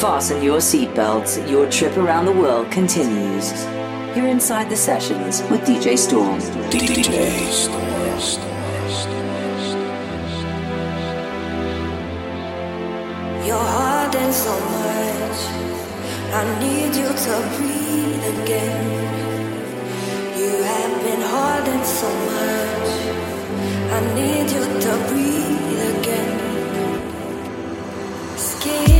Fasten your seatbelts. Your trip around the world continues. You're inside the sessions with DJ Storm. DJ Storm. You're hurting so much. I need you to breathe again. You have been holding so much. I need you to breathe Skin.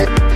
it.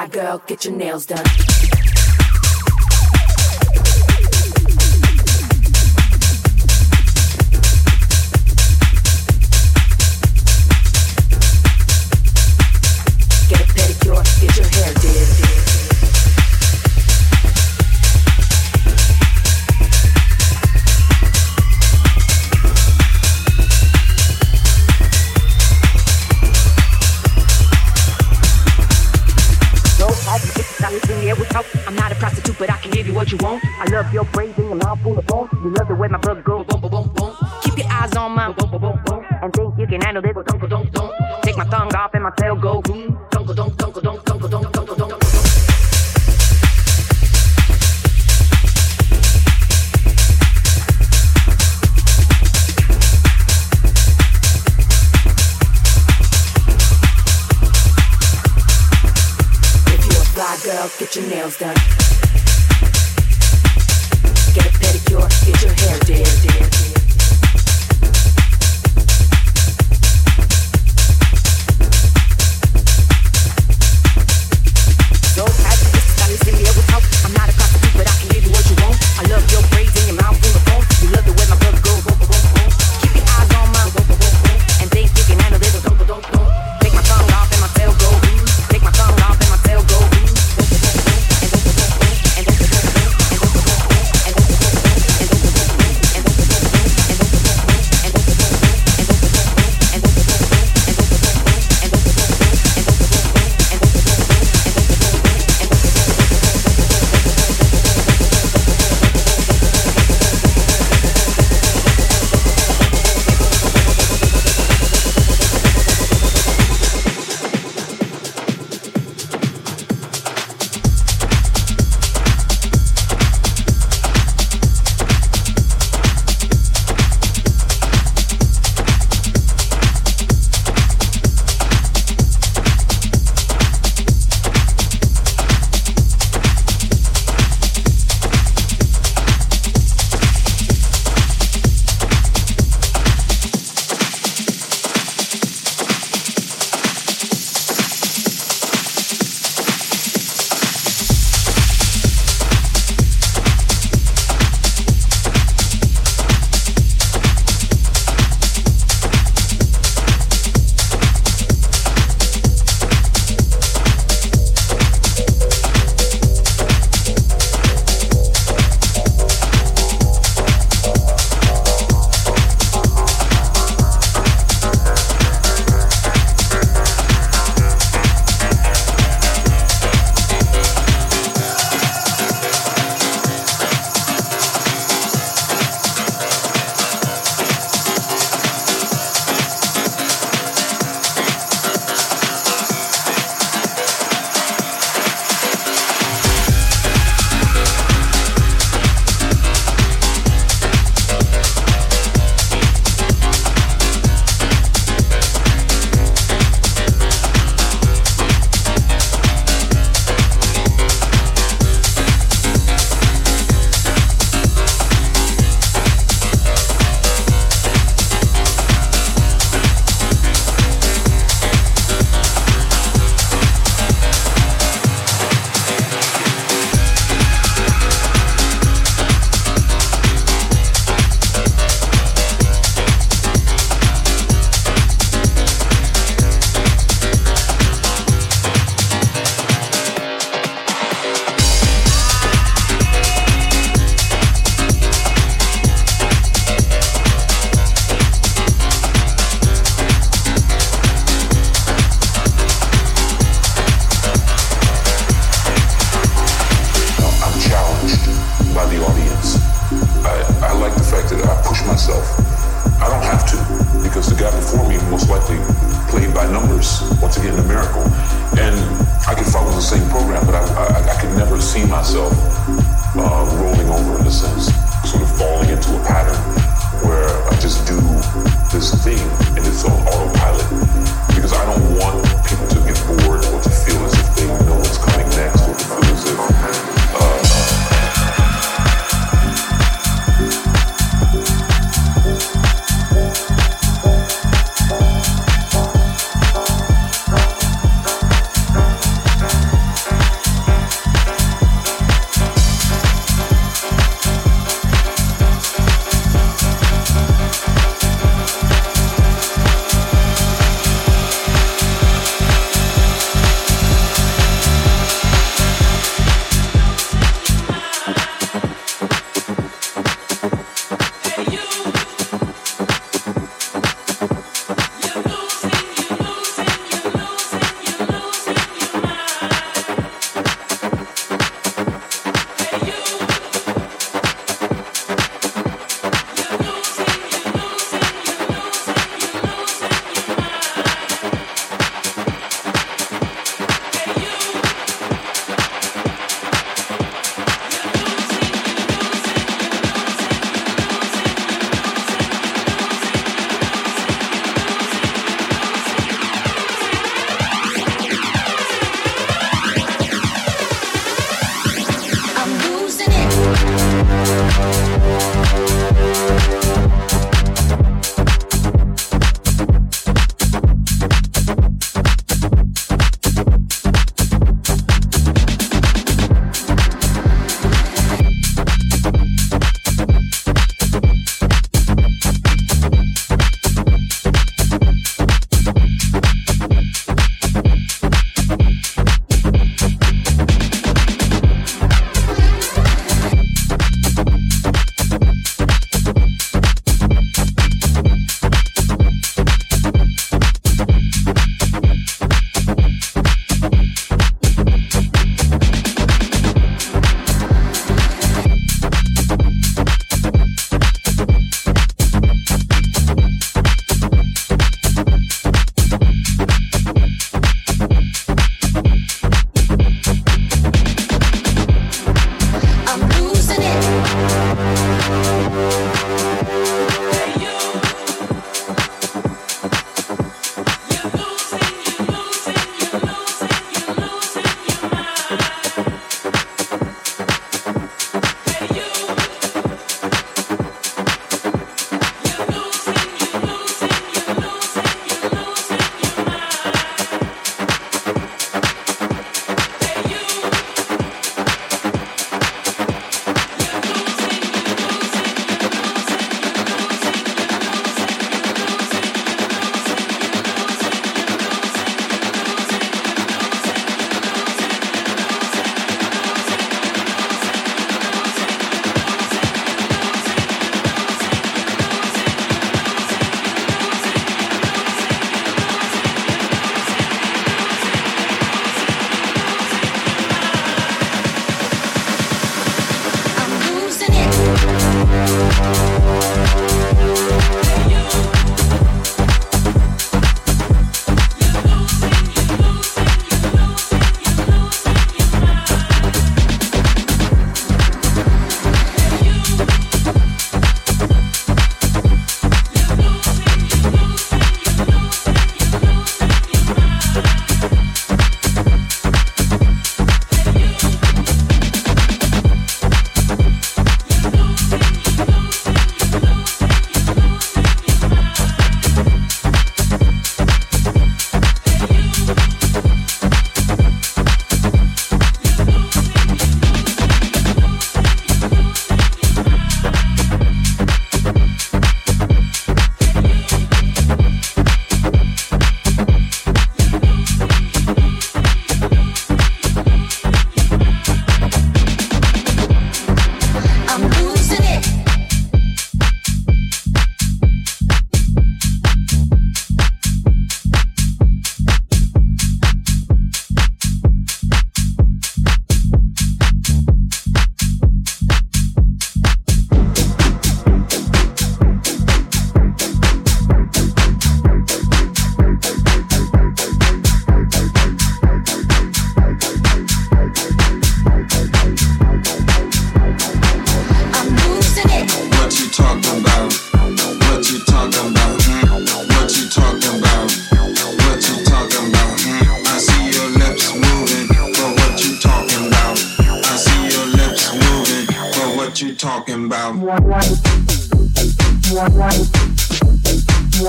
My girl, get your nails done.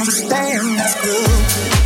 Understand that's good.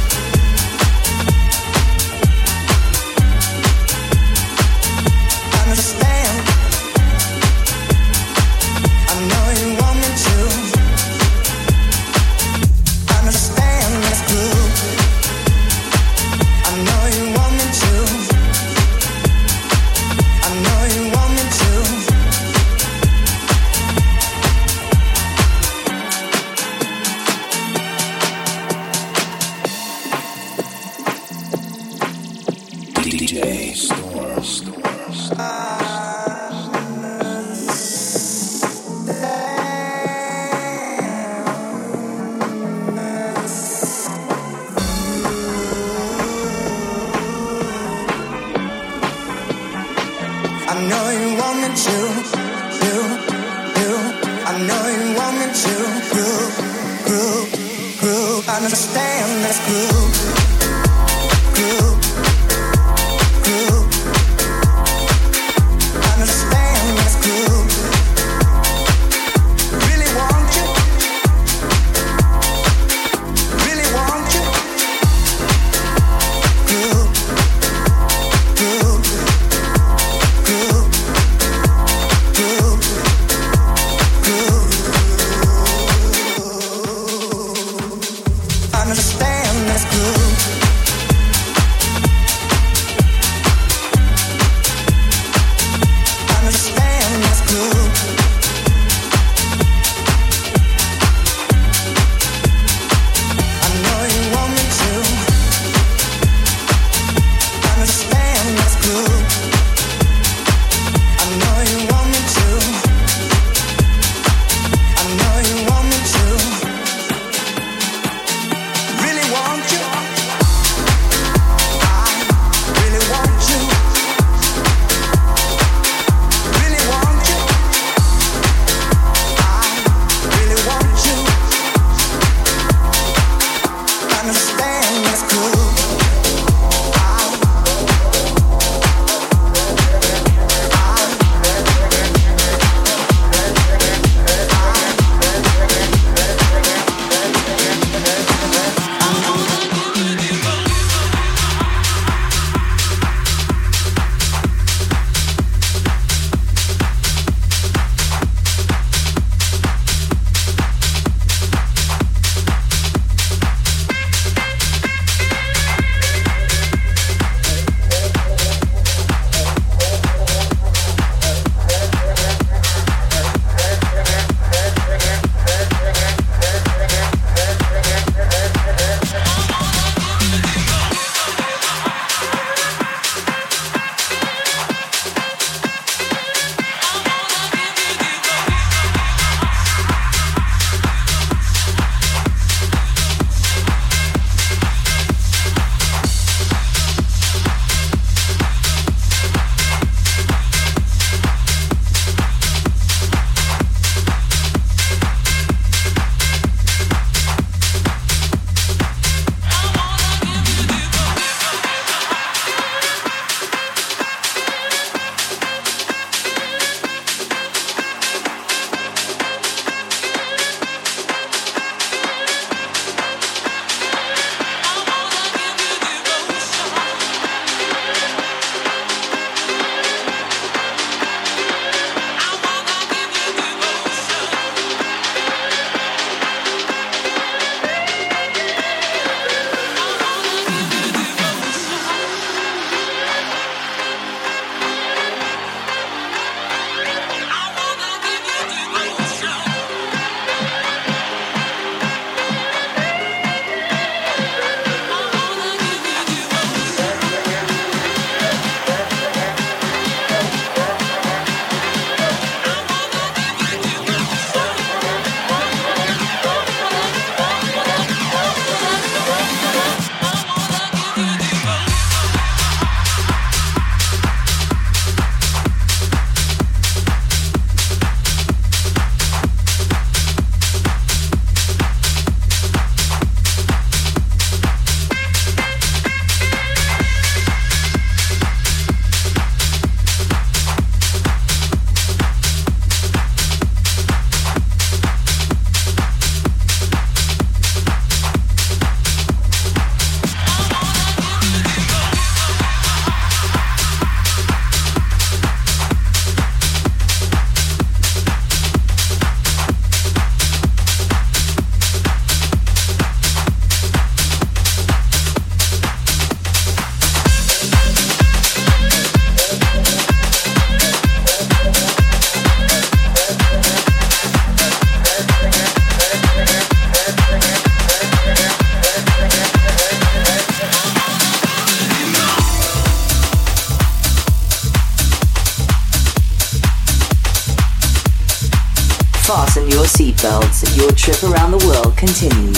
Continues.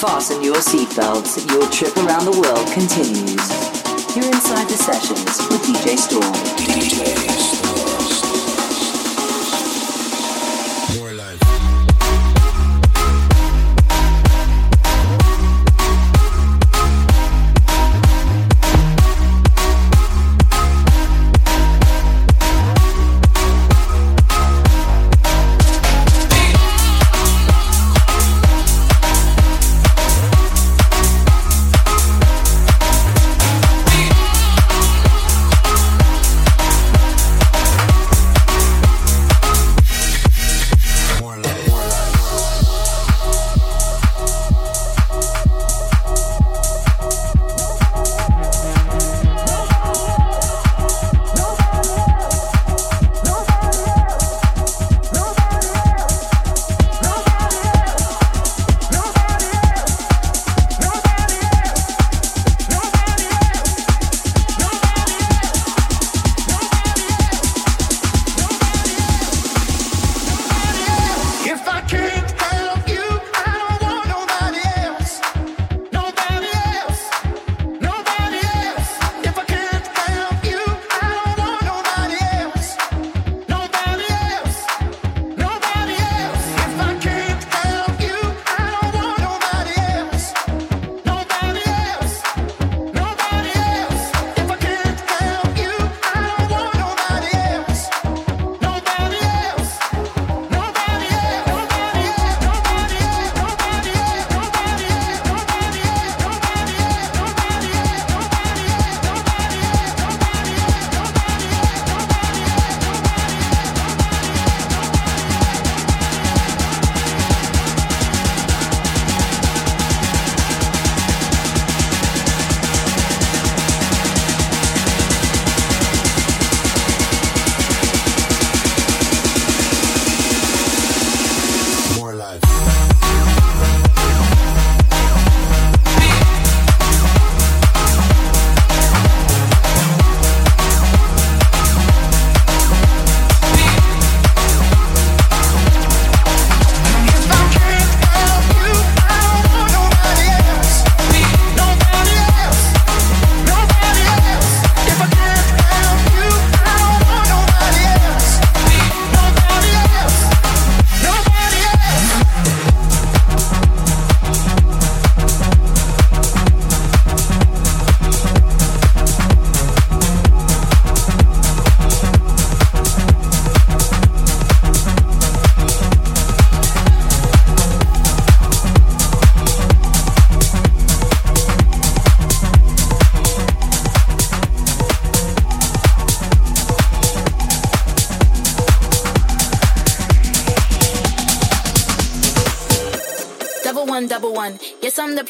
Fasten your seatbelts. Your trip around the world continues. You're inside the sessions with DJ Storm. DJ Storm.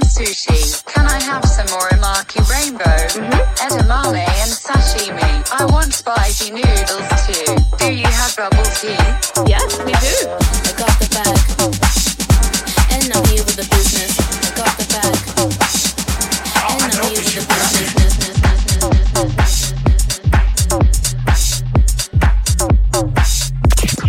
To some sushi. Can I have some morimaki rainbow, mm-hmm. edamame, and sashimi? I want spicy noodles too. Do you have bubble tea? Yes, we do. I got the bag. And I'm here with the business. I got the bag. And I'm here with the business.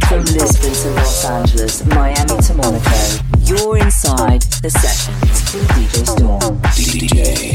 From Lisbon to Los Angeles, Miami to Monaco, you're inside the sessions with DJ Storm. DJ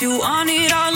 you wanted all